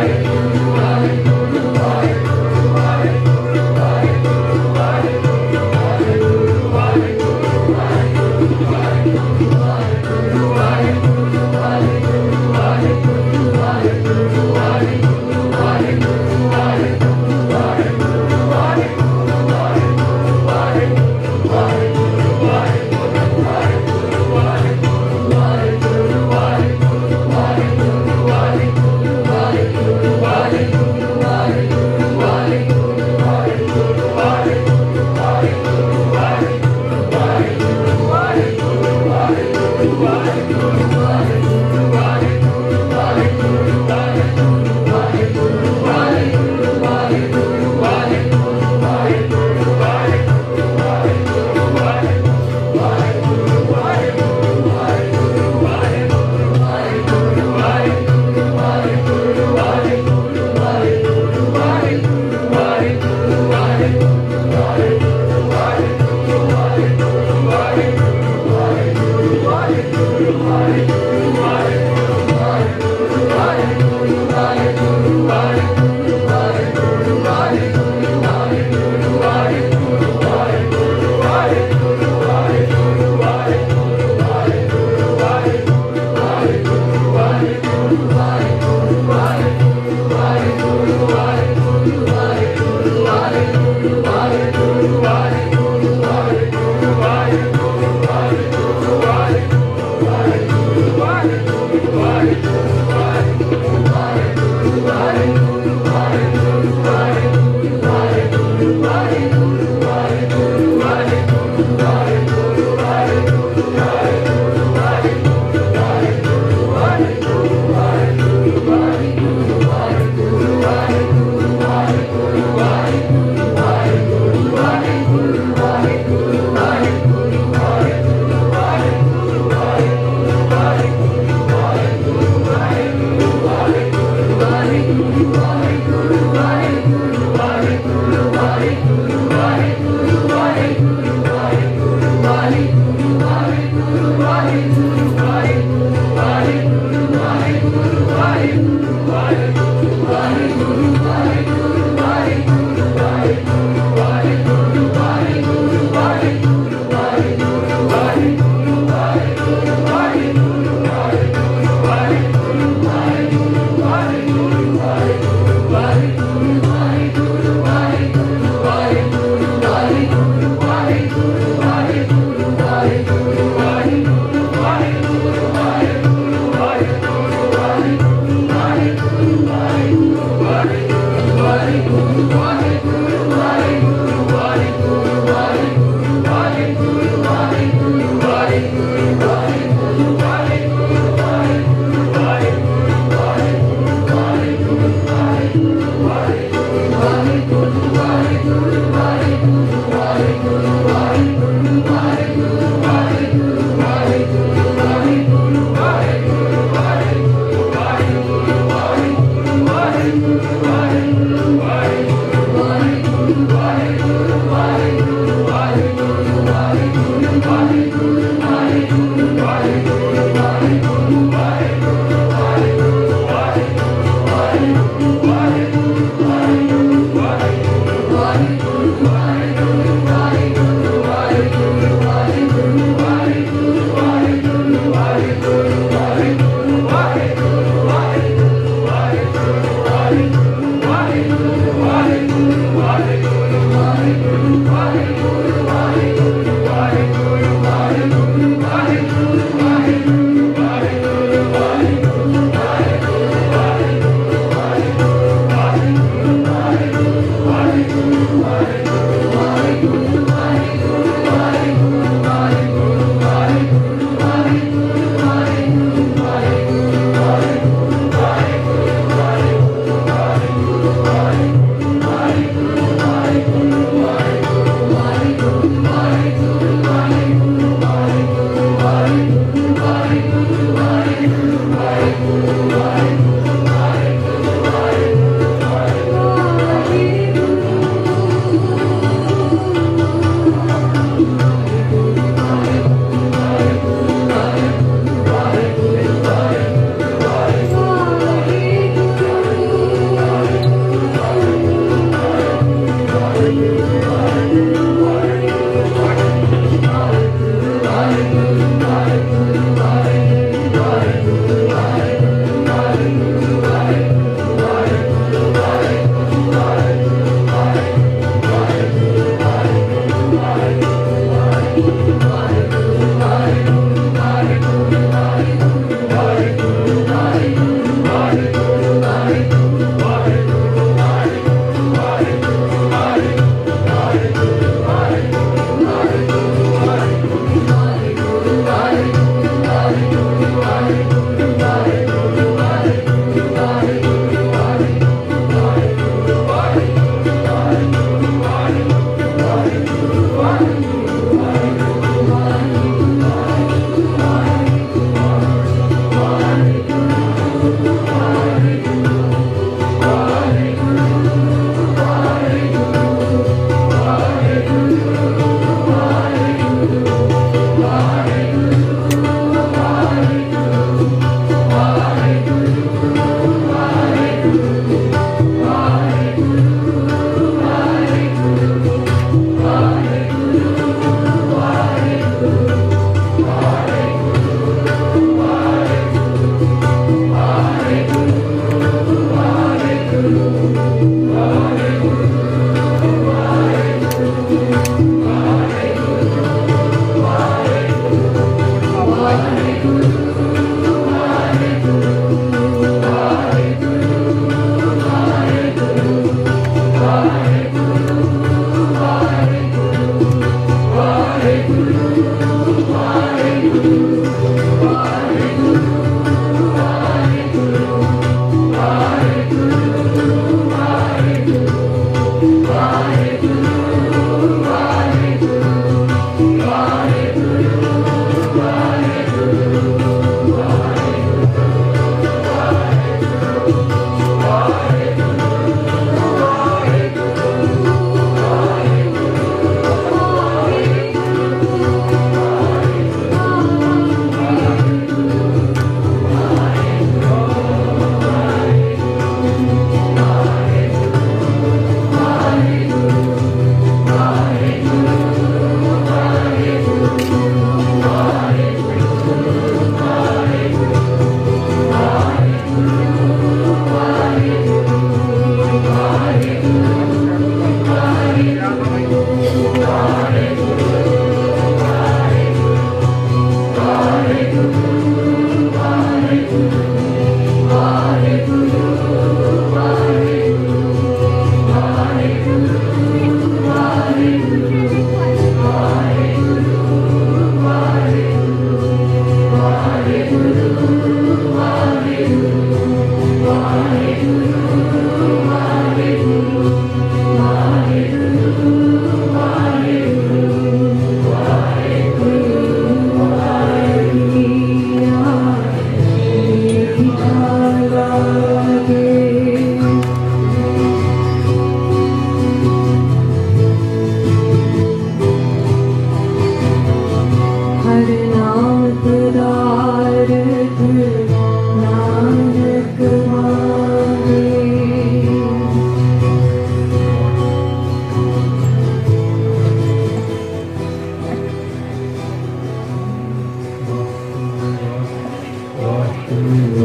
Hare